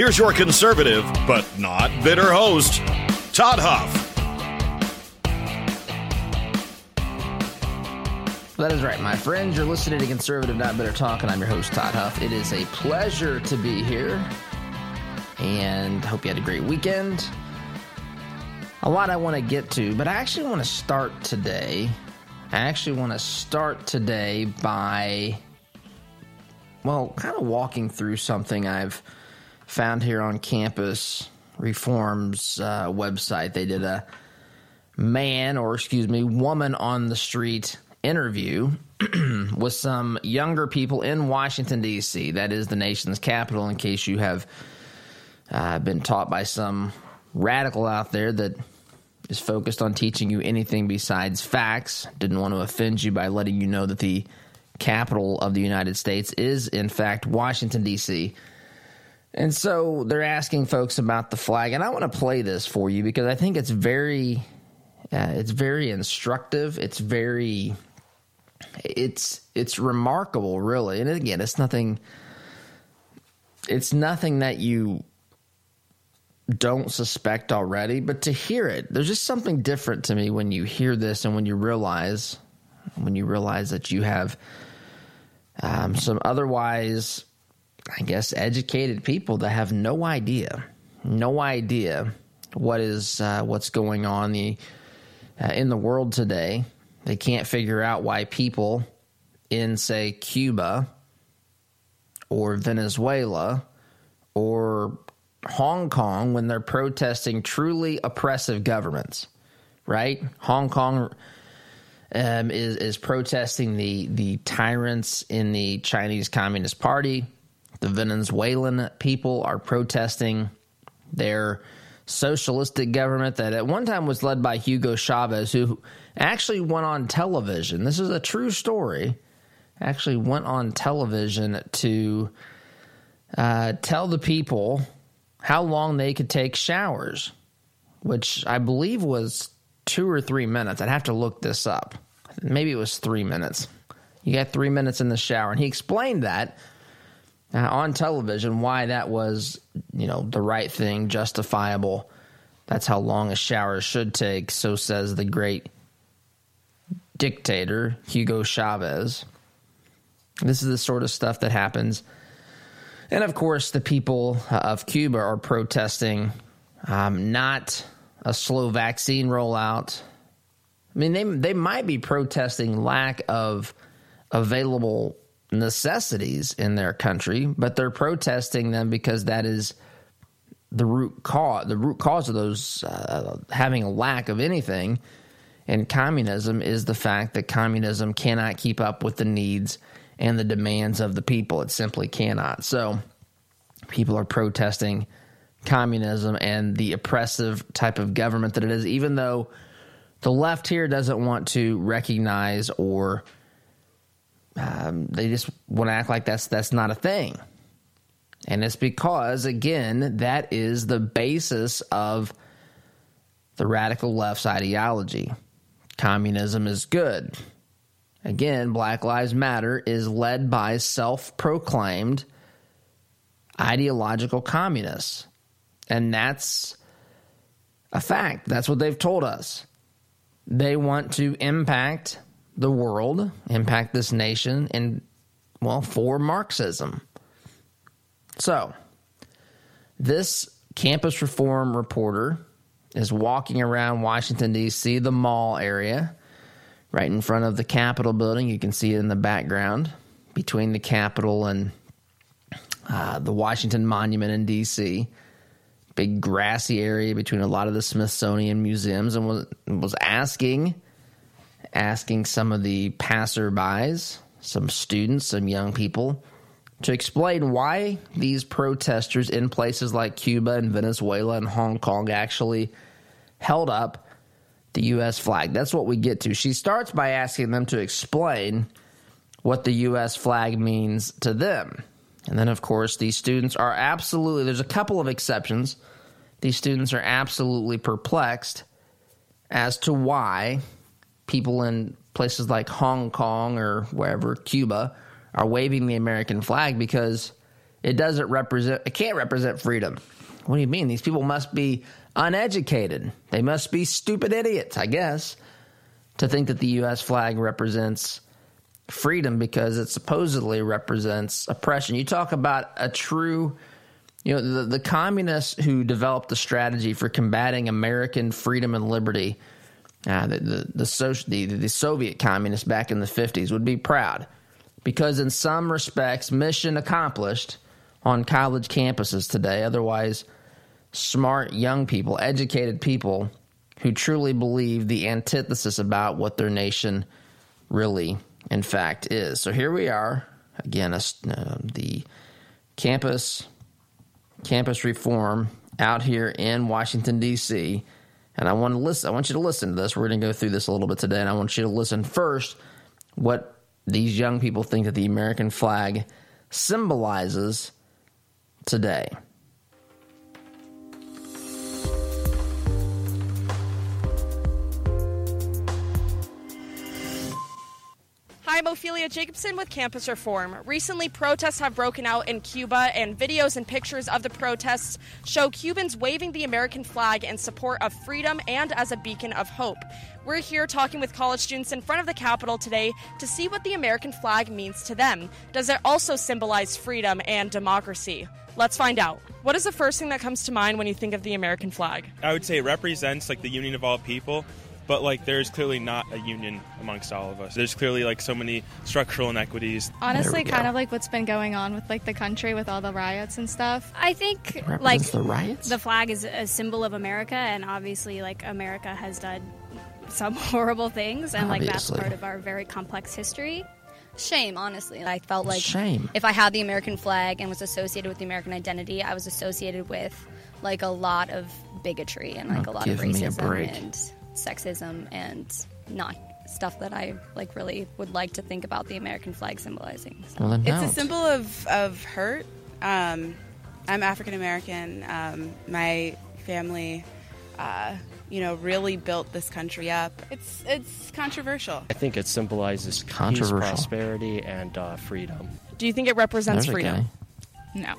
Here's your conservative, but not bitter host, Todd Huff. That is right, my friends. You're listening to Conservative Not Bitter Talk, and I'm your host, Todd Huff. It is a pleasure to be here, and hope you had a great weekend. A lot I want to get to, but I actually want to start today. I actually want to start today by, well, kind of walking through something I've found here on campus reform's uh, website. They did a man or excuse me woman on the street interview with some younger people in washington d.c that is the nation's capital in case you have uh, been taught by some radical out there that is focused on teaching you anything besides facts. Didn't want to offend you by letting you know that the capital of the united states is in fact washington d.c and so they're asking folks about the flag, and I want to play this for you because I think it's very, uh, it's very instructive. It's very, it's it's remarkable, really. And again, it's nothing. It's nothing that you don't suspect already, but to hear it, there's just something different to me when you hear this and when you realize, when you realize that you have um, some otherwise I guess, educated people that have no idea, no idea what is uh, what's going on the uh, in the world today. They can't figure out why people in, say, Cuba or Venezuela or Hong Kong, when they're protesting truly oppressive governments, right? Hong Kong um, is is protesting the the tyrants in the Chinese Communist Party the Venezuelan people are protesting their socialistic government that at one time was led by Hugo Chavez, who actually went on television. This is a true story. Actually, went on television to uh, tell the people how long they could take showers, which I believe was two or three minutes. I'd have to look this up. Maybe it was three minutes. You got three minutes in the shower. And he explained that uh, on television why that was, you know, the right thing, justifiable. That's how long a shower should take, so says the great dictator, Hugo Chavez. This is the sort of stuff that happens. And of course, the people of Cuba are protesting um, not a slow vaccine rollout. I mean, they, they might be protesting lack of available necessities in their country, but they're protesting them because that is the root cause. The root cause of those uh, having a lack of anything in communism is the fact that communism cannot keep up with the needs and the demands of the people. It simply cannot. So people are protesting communism and the oppressive type of government that it is, even though the left here doesn't want to recognize or um, they just want to act like that's that's not a thing. And it's because, again, that is the basis of the radical left's ideology. Communism is good. Again, Black Lives Matter is led by self proclaimed ideological communists. And that's a fact. That's what they've told us. They want to impact the world, impact this nation, and, well, for Marxism. So, this campus reform reporter is walking around Washington, D.C., the mall area, right in front of the Capitol building. You can see it in the background between the Capitol and uh, the Washington Monument in D.C. Big grassy area between a lot of the Smithsonian museums, and was was asking asking some of the passerbys, some students, some young people, to explain why these protesters in places like Cuba and Venezuela and Hong Kong actually held up the U.S. flag. That's what we get to. She starts by asking them to explain what the U.S. flag means to them. And then, of course, these students are absolutely, there's a couple of exceptions. These students are absolutely perplexed as to why people in places like Hong Kong or wherever, Cuba, are waving the American flag because it doesn't represent, it can't represent freedom. What do you mean? These people must be uneducated. They must be stupid idiots, I guess, to think that the U.S. flag represents freedom because it supposedly represents oppression. You talk about a true, you know, the, the communists who developed the strategy for combating American freedom and liberty, uh, the, the, the, the, the Soviet communists back in the 50s would be proud because, in some respects, mission accomplished on college campuses today. Otherwise, smart young people, educated people who truly believe the antithesis about what their nation really in fact is. So here we are again, uh, the campus campus reform out here in Washington D.C. And I want to listen. I want you to listen to this. We're going to go through this a little bit today, and I want you to listen first what these young people think that the American flag symbolizes today. I'm Ophelia Jacobson with Campus Reform. Recently, protests have broken out in Cuba, and videos and pictures of the protests show Cubans waving the American flag in support of freedom and as a beacon of hope. We're here talking with college students in front of the Capitol today to see what the American flag means to them. Does it also symbolize freedom and democracy? Let's find out. What is the first thing that comes to mind when you think of the American flag? I would say it represents like the union of all people but like there's clearly not a union amongst all of us. There's clearly like so many structural inequities. Honestly, kind of like what's been going on with like the country with all the riots and stuff. I think like the riots. The flag is a symbol of America, and obviously, like America has done some horrible things, and like that's part of our very complex history. Shame, honestly. I felt like shame. If I had the American flag and was associated with the American identity, I was associated with like a lot of bigotry and like oh, a lot of racism and sexism and not stuff that I like really would like to think about the American flag symbolizing. So. Well, it's a symbol of of hurt. Um, I'm African American. Um, my family, uh, you know, really built this country up. It's it's controversial. I think it symbolizes peace, prosperity, and uh, freedom. Do you think it represents There's freedom? No,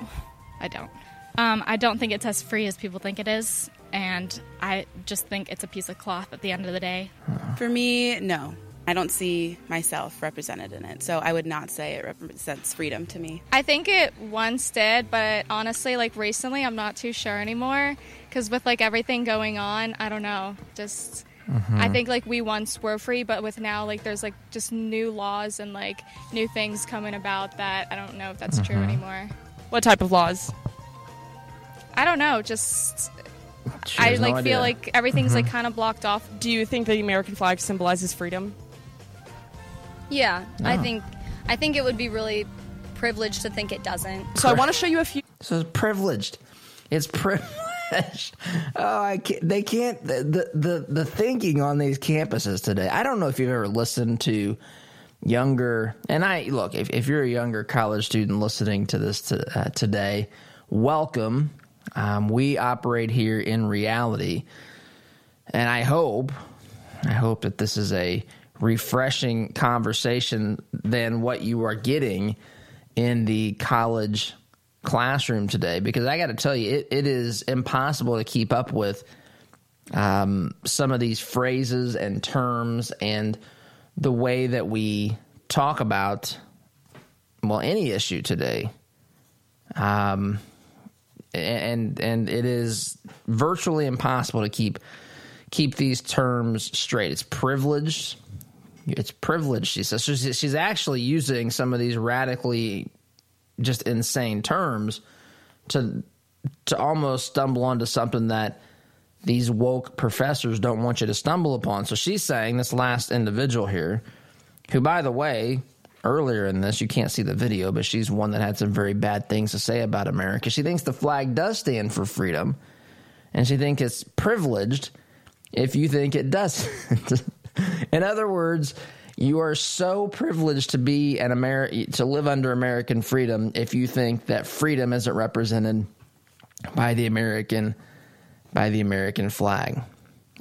I don't. Um, I don't think it's as free as people think it is and I just think it's a piece of cloth at the end of the day. For me, no. I don't see myself represented in it, so I would not say it represents freedom to me. I think it once did, but honestly, like recently, I'm not too sure anymore because with like everything going on, I don't know. Just mm-hmm. I think like we once were free, but with now like there's like just new laws and like new things coming about that I don't know if that's mm-hmm. true anymore. What type of laws? I don't know. Just I like no feel like everything's mm-hmm. like kind of blocked off. Do you think the American flag symbolizes freedom? Yeah, no. I think I think it would be really privileged to think it doesn't. So I want to show you a few. So it's privileged. It's privileged. oh, I can't, they can't. The, the the thinking on these campuses today. I don't know if you've ever listened to younger. And I look if if you're a younger college student listening to this to, uh, today, welcome um, we operate here in reality, and I hope, I hope that this is a refreshing conversation than what you are getting in the college classroom today. Because I got to tell you, it, it is impossible to keep up with um, some of these phrases and terms and the way that we talk about well any issue today. Um, and and it is virtually impossible to keep keep these terms straight. It's privileged. It's privileged. She says she's, she's actually using some of these radically just insane terms to to almost stumble onto something that these woke professors don't want you to stumble upon. So she's saying this last individual here, who by the way earlier in this. You can't see the video, but she's one that had some very bad things to say about America. She thinks the flag does stand for freedom, and she thinks it's privileged if you think it doesn't. in other words, you are so privileged to be an Ameri- to live under American freedom if you think that freedom isn't represented by the American by the American flag.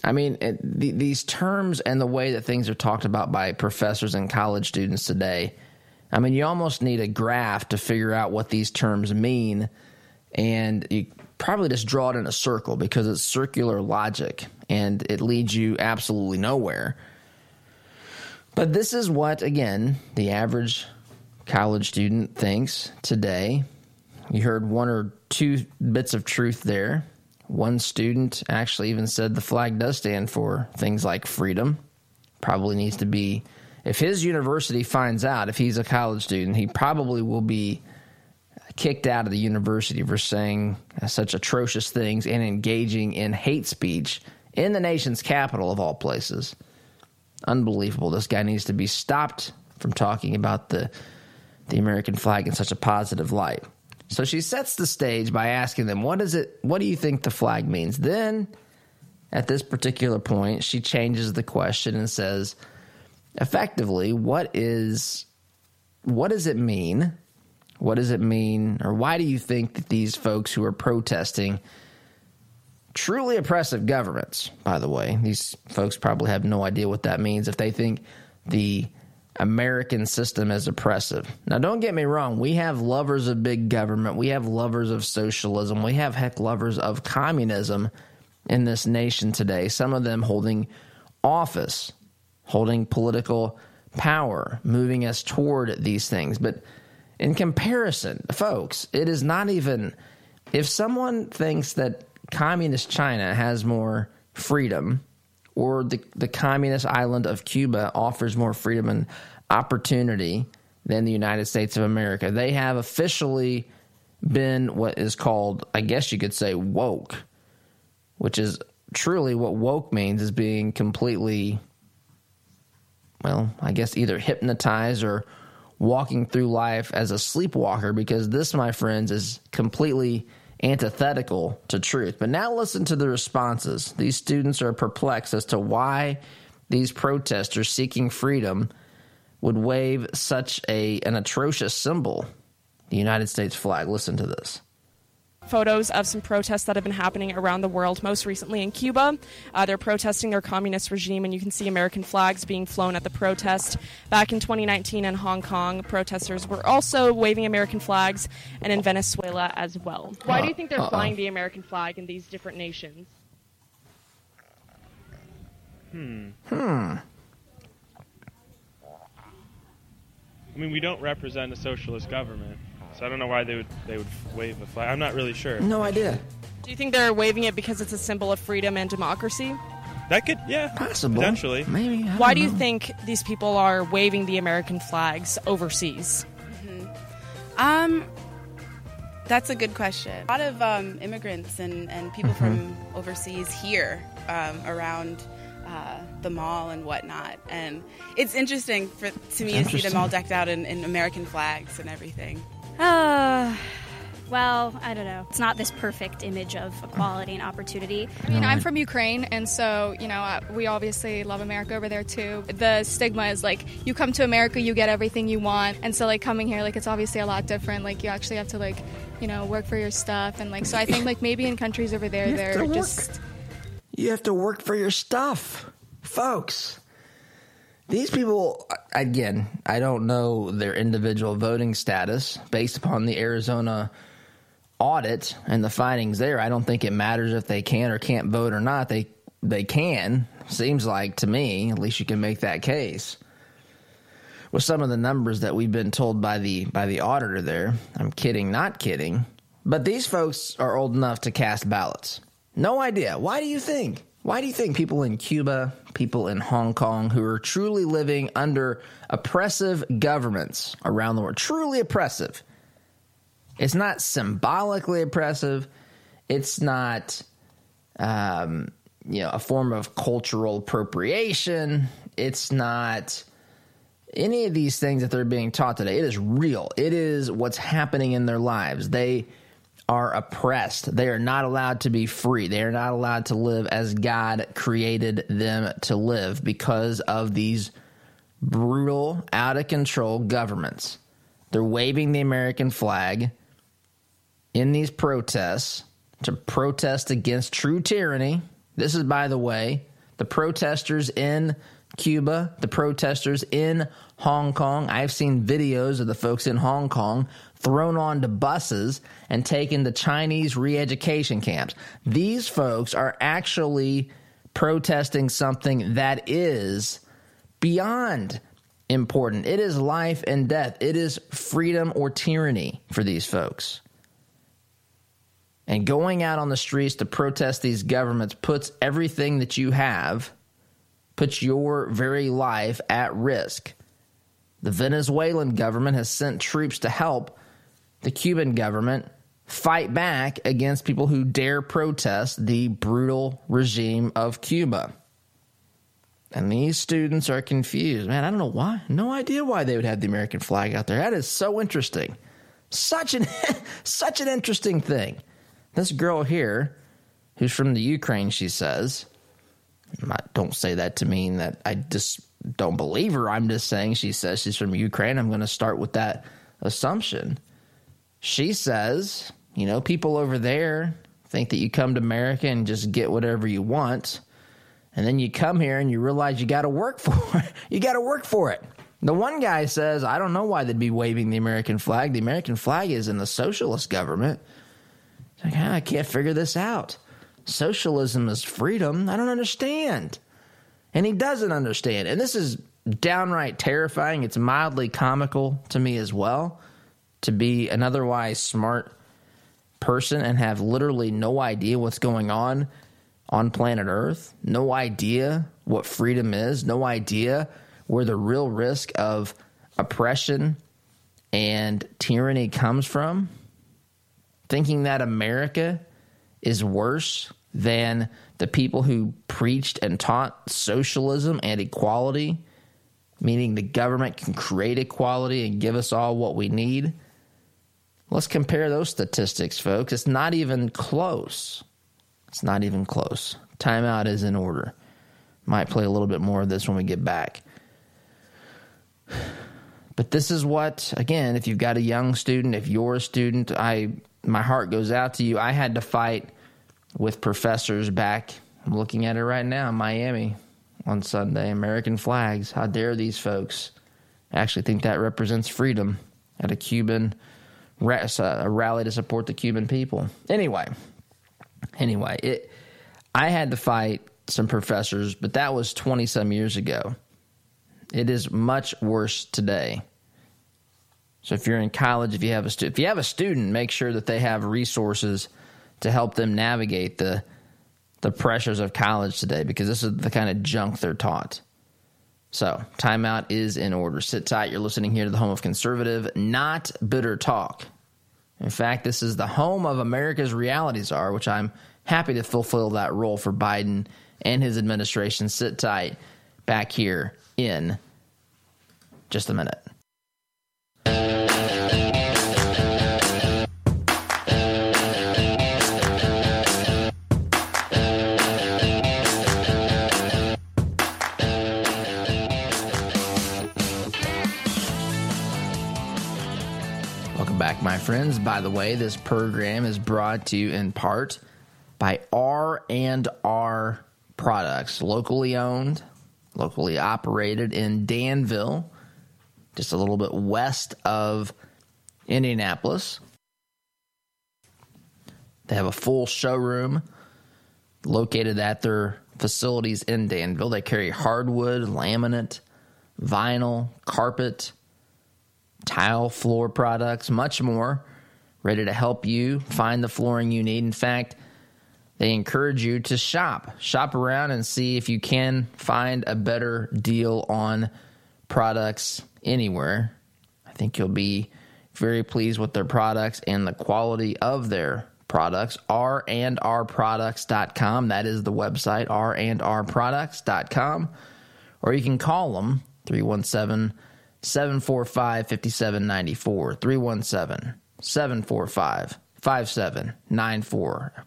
I mean, it, the, these terms and the way that things are talked about by professors and college students today. I mean, you almost need a graph to figure out what these terms mean, and you probably just draw it in a circle because it's circular logic and it leads you absolutely nowhere. But this is what, again, the average college student thinks today. You heard one or two bits of truth there. One student actually even said the flag does stand for things like freedom. Probably needs to be, if his university finds out, if he's a college student, he probably will be kicked out of the university for saying such atrocious things and engaging in hate speech in the nation's capital of all places. Unbelievable. This guy needs to be stopped from talking about the the American flag in such a positive light. So she sets the stage by asking them, "What is it? What do you think the flag means?" Then, at this particular point, she changes the question and says, "Effectively, what is what does it mean? What does it mean, or why do you think that these folks who are protesting?" truly oppressive governments, by the way. These folks probably have no idea what that means if they think the American system is oppressive. Now, don't get me wrong, we have lovers of big government, we have lovers of socialism, we have heck lovers of communism in this nation today, some of them holding office, holding political power, moving us toward these things. But in comparison, folks, it is not even if someone thinks that communist China has more freedom, or the, the communist island of Cuba offers more freedom and opportunity than the United States of America. They have officially been what is called, I guess you could say, woke, which is truly what woke means is being completely, well, I guess either hypnotized or walking through life as a sleepwalker because this, my friends, is completely antithetical to truth. But now listen to the responses. These students are perplexed as to why these protesters seeking freedom would wave such a an atrocious symbol, the United States flag. Listen to this photos of some protests that have been happening around the world, most recently in Cuba. Uh, they're protesting their communist regime, and you can see American flags being flown at the protest. Back in 2019 in Hong Kong, protesters were also waving American flags, and in Venezuela as well. Why do you think they're uh flying the American flag in these different nations? Hmm. Hmm. I mean, we don't represent a socialist government. So I don't know why they would they would wave a flag. I'm not really sure. No idea. Do you think they're waving it because it's a symbol of freedom and democracy? That could, yeah, possible, potentially, maybe. Why do you think these people are waving the American flags overseas? Mm-hmm. Um, that's a good question. A lot of um, immigrants and, and people mm-hmm. from overseas here um, around uh, the mall and whatnot. And it's interesting for to me to see them all decked out in, in American flags and everything. Uh, well, I don't know. It's not this perfect image of equality and opportunity. I mean, I'm from Ukraine, and so, you know, uh, we obviously love America over there too. The stigma is like, you come to America, you get everything you want. And so, like, coming here, like, it's obviously a lot different. Like, you actually have to, like, you know, work for your stuff. And, like, so I think, like, maybe in countries over there, they're just. You have to work for your stuff, folks. These people, again, I don't know their individual voting status based upon the Arizona audit and the findings there. I don't think it matters if they can or can't vote or not. They they can. Seems like to me, at least you can make that case. With some of the numbers that we've been told by the by the auditor there, I'm kidding, not kidding. But these folks are old enough to cast ballots. No idea. Why do you think? Why do you think people in Cuba, people in Hong Kong who are truly living under oppressive governments around the world, truly oppressive, it's not symbolically oppressive, it's not, um, you know, a form of cultural appropriation, it's not any of these things that they're being taught today, it is real. It is what's happening in their lives. They are oppressed. They are not allowed to be free. They are not allowed to live as God created them to live because of these brutal, out of control governments. They're waving the American flag in these protests to protest against true tyranny. This is, by the way, the protesters in Cuba, the protesters in Hong Kong. I've seen videos of the folks in Hong Kong thrown onto buses and taken to Chinese re education camps. These folks are actually protesting something that is beyond important. It is life and death, it is freedom or tyranny for these folks. And going out on the streets to protest these governments puts everything that you have, puts your very life at risk. The Venezuelan government has sent troops to help the Cuban government fight back against people who dare protest the brutal regime of Cuba. And these students are confused. Man, I don't know why. No idea why they would have the American flag out there. That is so interesting. Such an such an interesting thing. This girl here, who's from the Ukraine, she says, don't say that to mean that I just don't believe her. I'm just saying she says she's from Ukraine. I'm going to start with that assumption. She says, you know, people over there think that you come to America and just get whatever you want. And then you come here and you realize you got to work for it. you got to work for it. The one guy says, I don't know why they'd be waving the American flag. The American flag is in the socialist government. It's Like, ah, I can't figure this out. Socialism is freedom. I don't understand. And he doesn't understand. And this is downright terrifying. It's mildly comical to me as well to be an otherwise smart person and have literally no idea what's going on on planet Earth, no idea what freedom is, no idea where the real risk of oppression and tyranny comes from, thinking that America is worse than the people who preached and taught socialism and equality, meaning the government can create equality and give us all what we need. Let's compare those statistics, folks. It's not even close. It's not even close. Timeout is in order. Might play a little bit more of this when we get back. But this is what, again, if you've got a young student, if you're a student, I my heart goes out to you. I had to fight with professors back. I'm looking at it right now in Miami on Sunday. American flags. How dare these folks? I actually think that represents freedom at a Cuban Uh, a rally to support the Cuban people. Anyway, anyway, it. I had to fight some professors, but that was twenty some years ago. It is much worse today. So if you're in college, if you have a stu- if you have a student, make sure that they have resources to help them navigate the the pressures of college today because this is the kind of junk they're taught. So, timeout is in order. Sit tight. You're listening here to the home of conservative, not bitter talk. In fact, this is the home of America's reality czar, which I'm happy to fulfill that role for Biden and his administration. Sit tight back here in just a minute. Friends. By the way, this program is brought to you in part by R and R Products, locally owned, locally operated in Danville, just a little bit west of Indianapolis. They have a full showroom located at their facilities in Danville. They carry hardwood, laminate, vinyl, carpet, tile floor products, much more, ready to help you find the flooring you need. In fact, they encourage you to shop. Shop around and see if you can find a better deal on products anywhere. I think you'll be very pleased with their products and the quality of their products. R and R products.com. That is the website, R and R products.com. Or you can call them 317 745 5794. 317 745 5794.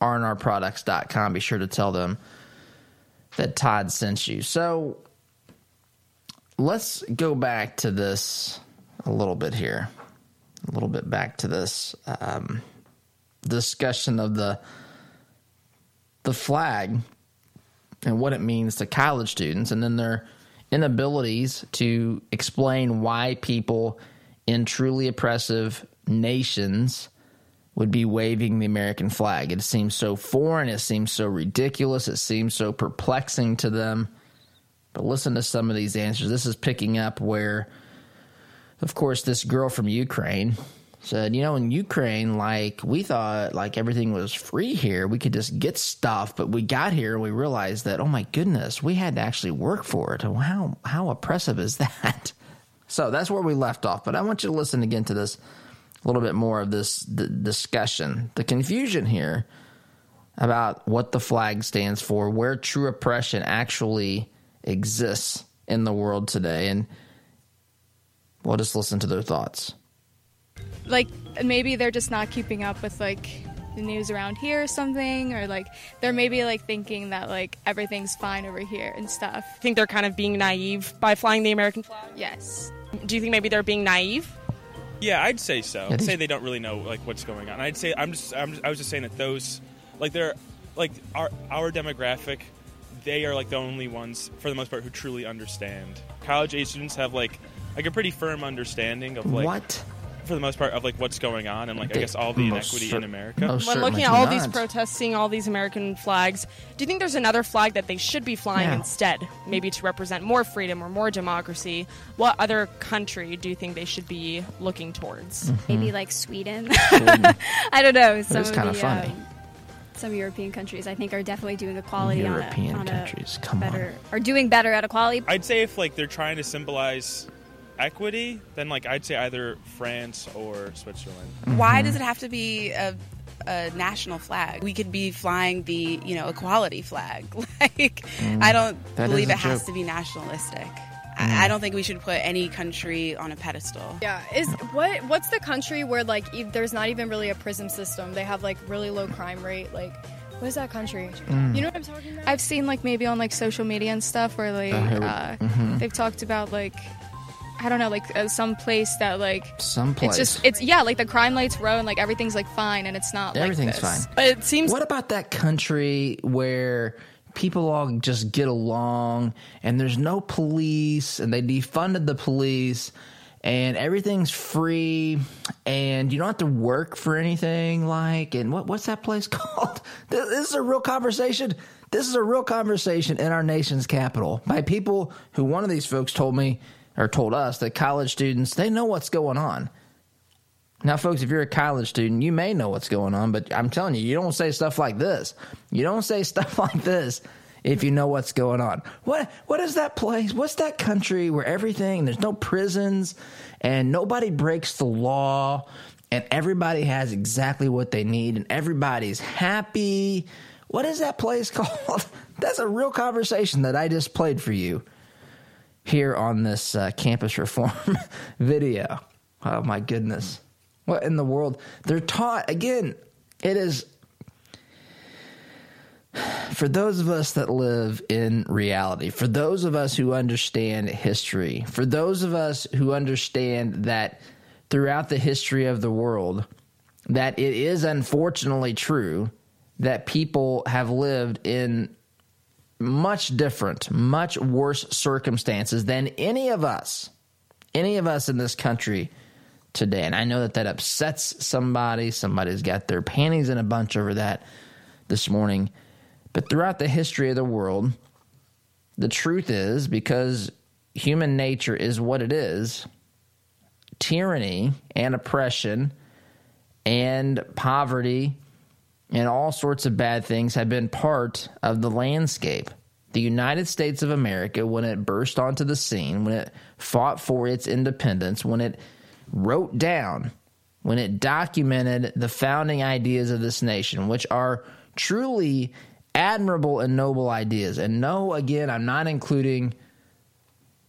RNRproducts.com. Be sure to tell them that Todd sent you. So let's go back to this a little bit here. A little bit back to this um, discussion of the the flag and what it means to college students, and then their inabilities to explain why people in truly oppressive nations would be waving the American flag. It seems so foreign, it seems so ridiculous, it seems so perplexing to them. But listen to some of these answers. This is picking up where, of course, this girl from Ukraine said, you know, in Ukraine, like we thought like everything was free here. We could just get stuff, but we got here and we realized that, oh my goodness, we had to actually work for it. How how oppressive is that? So that's where we left off. But I want you to listen again to this a little bit more of this discussion. The confusion here about what the flag stands for, where true oppression actually exists in the world today, and we'll just listen to their thoughts. Like maybe they're just not keeping up with like the news around here or something, or like they're maybe like thinking that like everything's fine over here and stuff. I think they're kind of being naive by flying the American flag. Yes. Do you think maybe they're being naive? Yeah, I'd say so. I'd say they don't really know like what's going on. I'd say I'm just, I'm just I was just saying that those like they're like our our demographic they are like the only ones for the most part who truly understand. College age students have like like a pretty firm understanding of like what for the most part of like what's going on and like I guess all the inequity in America. When looking at all not. these protests, seeing all these American flags, do you think there's another flag that they should be flying yeah. instead, maybe to represent more freedom or more democracy? What other country do you think they should be looking towards? Mm-hmm. Maybe like Sweden. I don't know. Some it's kind of funny. Um, some European countries, I think, are definitely doing equality European on a, on countries. Come better, on. are doing better at equality. I'd say if like they're trying to symbolize equity, then like I'd say either France or Switzerland. Mm-hmm. Why does it have to be a, a, national flag? We could be flying the you know equality flag. like mm, I don't believe it has to be nationalistic. Mm. I don't think we should put any country on a pedestal. Yeah, is what what's the country where like e- there's not even really a prison system? They have like really low crime rate. Like, what is that country? Mm. You know what I'm talking about? I've seen like maybe on like social media and stuff where like uh, uh, mm-hmm. they've talked about like I don't know, like uh, some place that like some place. It's just it's yeah, like the crime lights row and like everything's like fine, and it's not. Everything's like fine. But it seems. What about that country where? People all just get along, and there's no police, and they defunded the police, and everything's free and you don't have to work for anything like and what what's that place called this, this, is a real conversation this is a real conversation in our nation's capital by people who one of these folks told me or told us that college students they know what's going on. Now, folks, if you're a college student, you may know what's going on, but I'm telling you, you don't say stuff like this. You don't say stuff like this if you know what's going on. What what is that place? What's that country where everything there's no prisons and nobody breaks the law and everybody has exactly what they need and everybody's happy? What is that place called? That's a real conversation that I just played for you here on this uh, campus reform video. Oh my goodness. What in the world? They're taught, again, it is for those of us that live in reality, for those of us who understand history, for those of us who understand that throughout the history of the world, that it is unfortunately true that people have lived in much different, much worse circumstances than any of us, any of us in this country today. And I know that that upsets somebody. Somebody's got their panties in a bunch over that this morning. But throughout the history of the world, the truth is because human nature is what it is, tyranny and oppression and poverty and all sorts of bad things have been part of the landscape. The United States of America, when it burst onto the scene, when it fought for its independence, when it wrote down, when it documented the founding ideas of this nation, which are truly admirable and noble ideas. And no, again, I'm not including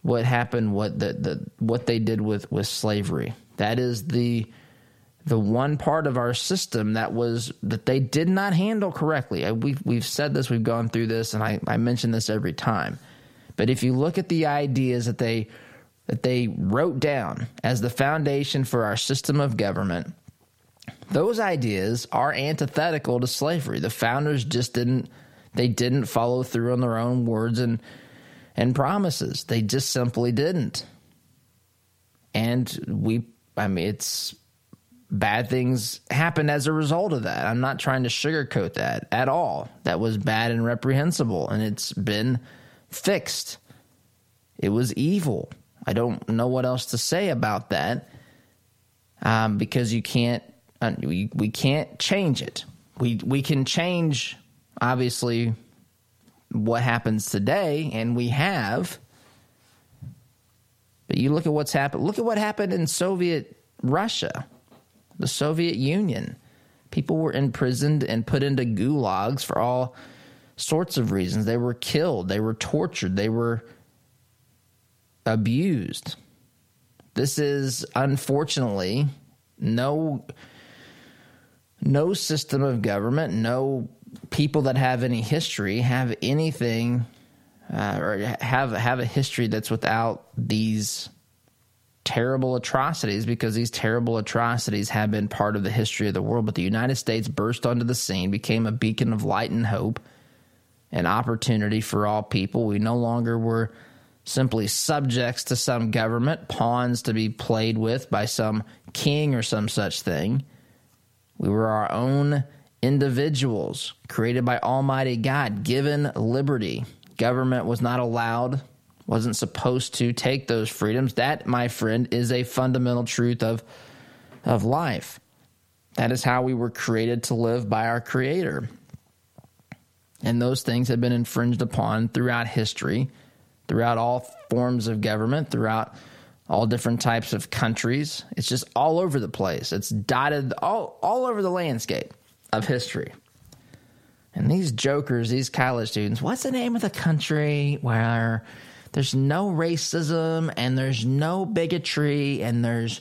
what happened, what the, the what they did with with slavery. That is the the one part of our system that was that they did not handle correctly. We've we've said this, we've gone through this, and I, I mention this every time. But if you look at the ideas that they that they wrote down as the foundation for our system of government, those ideas are antithetical to slavery. The founders just didn't they didn't follow through on their own words and and promises. They just simply didn't. And we I mean it's bad things happened as a result of that. I'm not trying to sugarcoat that at all. That was bad and reprehensible, and it's been fixed. It was evil. I don't know what else to say about that um, because you can't. Uh, we we can't change it. We we can change obviously what happens today, and we have. But you look at what's happened. Look at what happened in Soviet Russia the Soviet Union. People were imprisoned and put into gulags for all sorts of reasons. They were killed, they were tortured, they were abused. This is unfortunately no no system of government, no people that have any history have anything uh, or have have a history that's without these terrible atrocities because these terrible atrocities have been part of the history of the world. But the United States burst onto the scene, became a beacon of light and hope, and opportunity for all people. We no longer were simply subjects to some government, pawns to be played with by some king or some such thing. We were our own individuals created by Almighty God, given liberty. Government was not allowed wasn't supposed to take those freedoms. That, my friend, is a fundamental truth of, of life. That is how we were created to live by our Creator. And those things have been infringed upon throughout history, throughout all forms of government, throughout all different types of countries. It's just all over the place. It's dotted all, all over the landscape of history. And these jokers, these college students, what's the name of the country where there's no racism and there's no bigotry and there's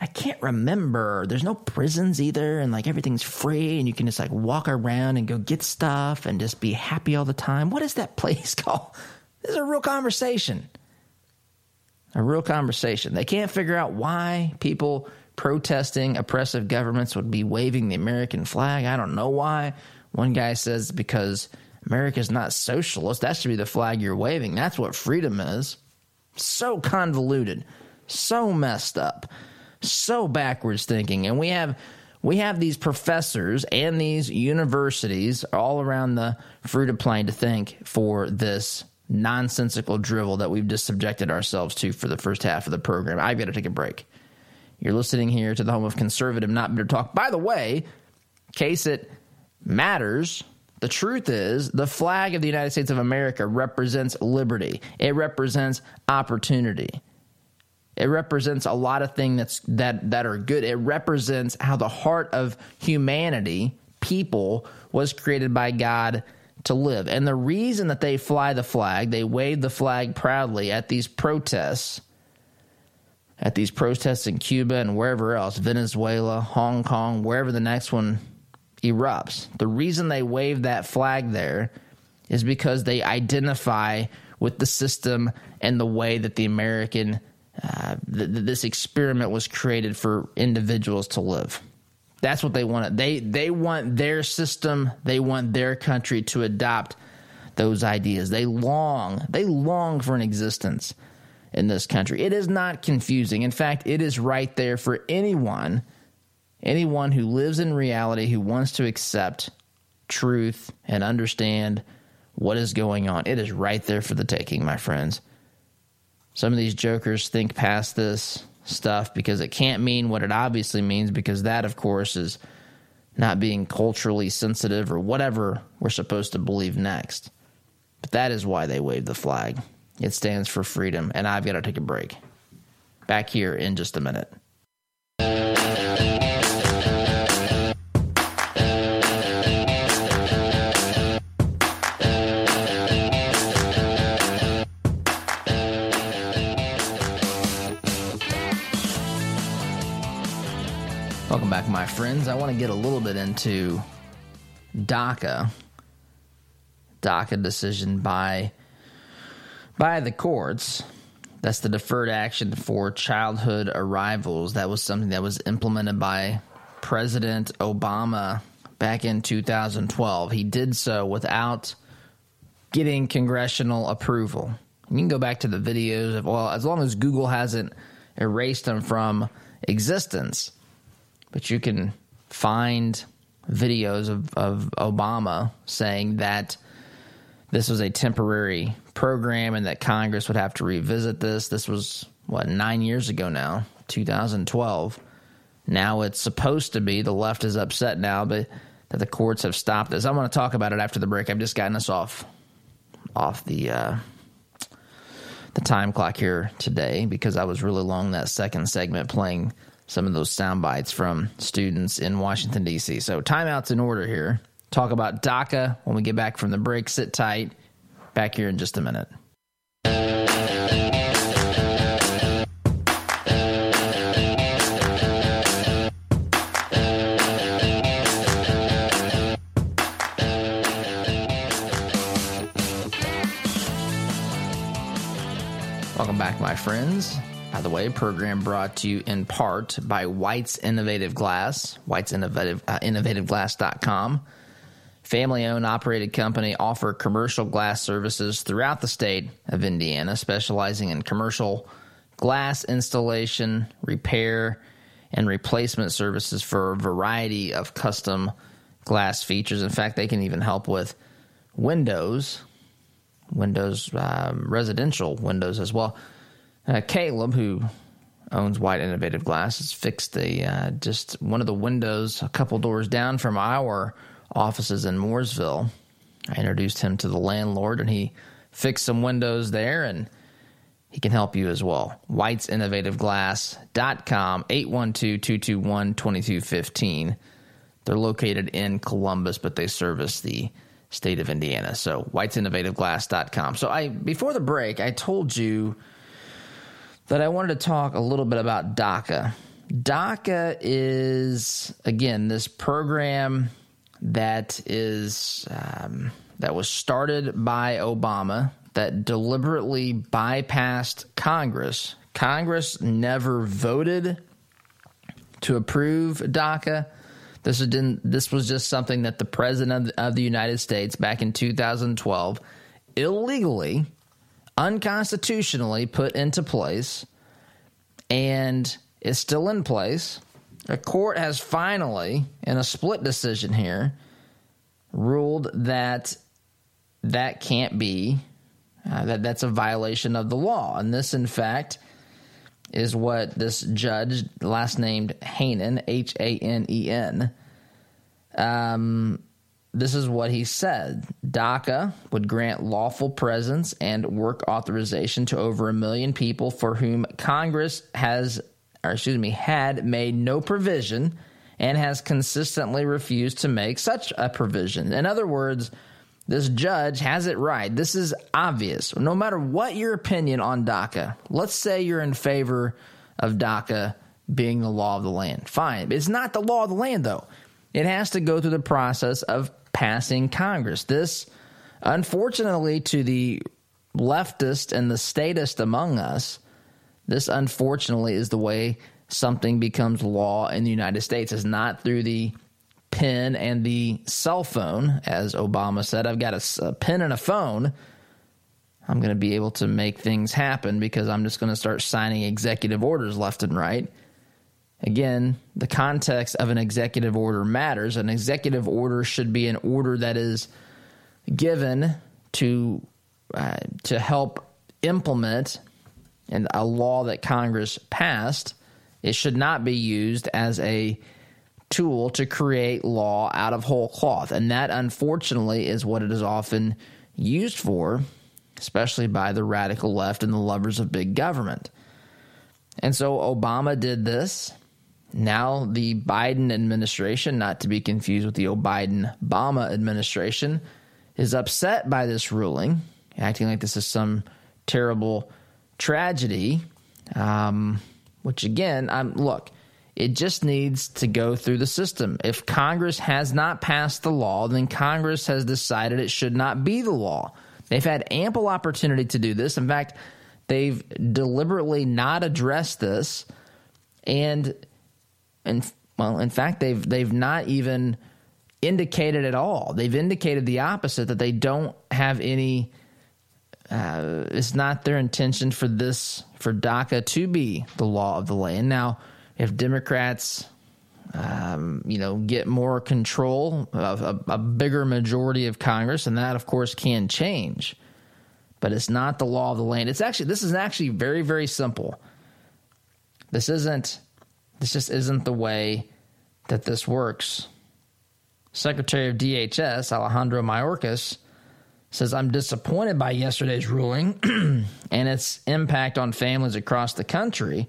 I can't remember. There's no prisons either, and like everything's free, and you can just like walk around and go get stuff and just be happy all the time. What is that place called? This is a real conversation. A real conversation. They can't figure out why people protesting oppressive governments would be waving the American flag. I don't know why. One guy says because America's not socialist. That should be the flag you're waving. That's what freedom is. So convoluted, so messed up, so backwards thinking. And we have we have these professors and these universities all around the fruited plain to thank for this nonsensical drivel that we've just subjected ourselves to for the first half of the program. I've got to take a break. You're listening here to the home of conservative, not bitter talk. By the way, case it matters the truth is, the flag of the United States of America represents liberty. It represents opportunity. It represents a lot of things that's that that are good. It represents how the heart of humanity, people, was created by God to live. And the reason that they fly the flag, they wave the flag proudly at these protests, at these protests in Cuba and wherever else, Venezuela, Hong Kong, wherever the next one erupts. The reason they wave that flag there is because they identify with the system and the way that the American uh, th- this experiment was created for individuals to live. That's what they want. They they want their system. They want their country to adopt those ideas. They long they long for an existence in this country. It is not confusing. In fact, it is right there for anyone anyone who lives in reality, who wants to accept truth and understand what is going on, it is right there for the taking, my friends. Some of these jokers think past this stuff because it can't mean what it obviously means, because that, of course, is not being culturally sensitive or whatever we're supposed to believe next. But that is why they wave the flag. It stands for freedom, and I've got to take a break. Back here in just a minute. I want to get a little bit into DACA. DACA decision by by the courts. That's the deferred action for childhood arrivals. That was something that was implemented by President Obama back in 2012. He did so without getting congressional approval. You can go back to the videos of, well, as long as Google hasn't erased them from existence, but you can find videos of, of Obama saying that this was a temporary program and that Congress would have to revisit this. This was, what, nine years ago now, 2012. Now it's supposed to be, the left is upset now, but that the courts have stopped this. I want to talk about it after the break. I've just gotten us off off the uh, the time clock here today because I was really long that second segment playing some of those sound bites from students in Washington D.C. So timeouts in order here. Talk about DACA when we get back from the break. Sit tight. Back here in just a minute. Welcome back, my friends. By the way, program brought to you in part by White's Innovative Glass, White's Innovative, uh, InnovativeGlass.com. Family owned operated company offer commercial glass services throughout the state of Indiana, specializing in commercial glass installation, repair, and replacement services for a variety of custom glass features. In fact, they can even help with windows, windows, um, residential windows as well. Uh, Caleb, who owns White Innovative Glass, has fixed the uh, just one of the windows a couple doors down from our offices in Mooresville. I introduced him to the landlord and he fixed some windows there and he can help you as well. White'sInnovativeGlass.com, 812-221-2215. They're located in Columbus, but they service the state of Indiana. So White'sInnovativeGlass.com. So I before the break, I told you that I wanted to talk a little bit about DACA. DACA is again this program that is um, that was started by Obama that deliberately bypassed Congress. Congress never voted to approve DACA. This was, this was just something that the president of the United States back in 2012 illegally, unconstitutionally put into place and is still in place. A court has finally, in a split decision here, ruled that that can't be, uh, that that's a violation of the law. And this, in fact, is what this judge, last named Hanen, H A N E N, um, this is what he said. DACA would grant lawful presence and work authorization to over a million people for whom Congress has or excuse me, had made no provision and has consistently refused to make such a provision. In other words, this judge has it right. This is obvious. No matter what your opinion on DACA, let's say you're in favor of DACA being the law of the land. Fine. It's not the law of the land, though. It has to go through the process of passing Congress. This, unfortunately, to the leftist and the statist among us, this, unfortunately, is the way something becomes law in the United States. It's not through the pen and the cell phone, as Obama said. I've got a, a pen and a phone. I'm going to be able to make things happen because I'm just going to start signing executive orders left and right. Again, the context of an executive order matters. An executive order should be an order that is given to uh, to help implement and a law that Congress passed, it should not be used as a tool to create law out of whole cloth. And that, unfortunately, is what it is often used for, especially by the radical left and the lovers of big government. And so Obama did this. Now, the Biden administration, not to be confused with the Biden Obama administration, is upset by this ruling, acting like this is some terrible tragedy, um, which again, I'm look, It just needs to go through the system. If Congress has not passed the law, then Congress has decided it should not be the law. They've had ample opportunity to do this. In fact, they've deliberately not addressed this, and and well, in fact, they've they've not even indicated at all. They've indicated the opposite that they don't have any. Uh, it's not their intention for this for DACA to be the law of the land. Now, if Democrats, um, you know, get more control of a, a bigger majority of Congress, and that, of course, can change. But it's not the law of the land. It's actually this is actually very very simple. This isn't. This just isn't the way that this works. Secretary of DHS Alejandro Mayorkas says, I'm disappointed by yesterday's ruling and its impact on families across the country,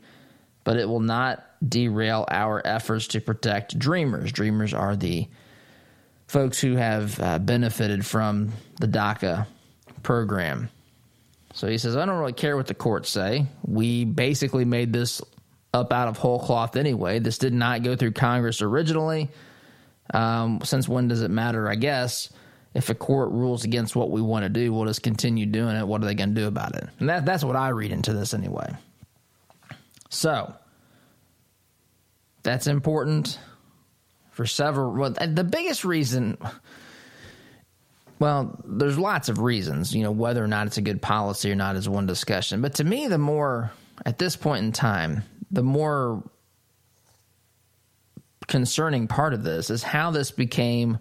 but it will not derail our efforts to protect dreamers. Dreamers are the folks who have uh, benefited from the DACA program. So he says, I don't really care what the courts say. We basically made this up out of whole cloth anyway. This did not go through Congress originally. Um, since when does it matter? I guess if a court rules against what we want to do, we'll just continue doing it. What are they going to do about it? And that, that's what I read into this anyway. So that's important for several. Well, the biggest reason. Well, there's lots of reasons, you know, whether or not it's a good policy or not is one discussion. But to me, the more, at this point in time, the more concerning part of this is how this became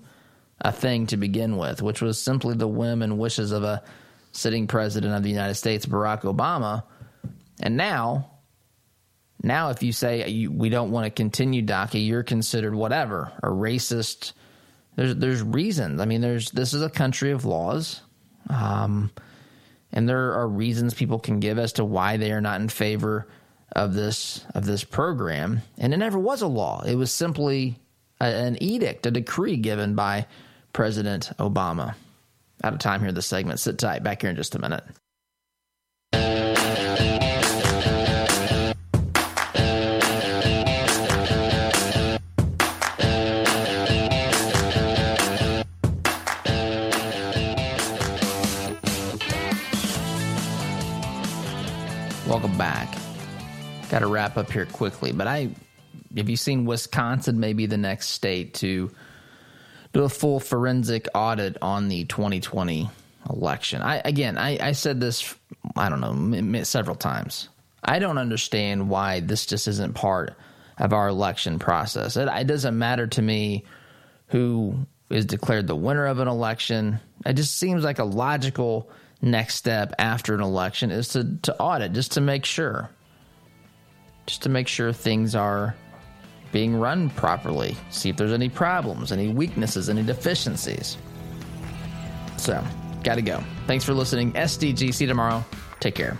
a thing to begin with, which was simply the whim and wishes of a sitting president of the United States, Barack Obama. And now, now if you say we don't want to continue DACA, you're considered whatever, a racist. There's there's reasons. I mean, there's this is a country of laws, um, and there are reasons people can give as to why they are not in favor of this of this program, and it never was a law. It was simply a, an edict, a decree given by President Obama. Out of time here, this segment. Sit tight. Back here in just a minute. Back. Got to wrap up here quickly, but I have you seen Wisconsin maybe the next state to do a full forensic audit on the 2020 election. I again, I, I said this, I don't know, several times. I don't understand why this just isn't part of our election process. It, it doesn't matter to me who is declared the winner of an election. It just seems like a logical next step after an election is to, to audit just to make sure just to make sure things are being run properly, see if there's any problems, any weaknesses, any deficiencies. So, gotta go. Thanks for listening. SDG. See you tomorrow. Take care.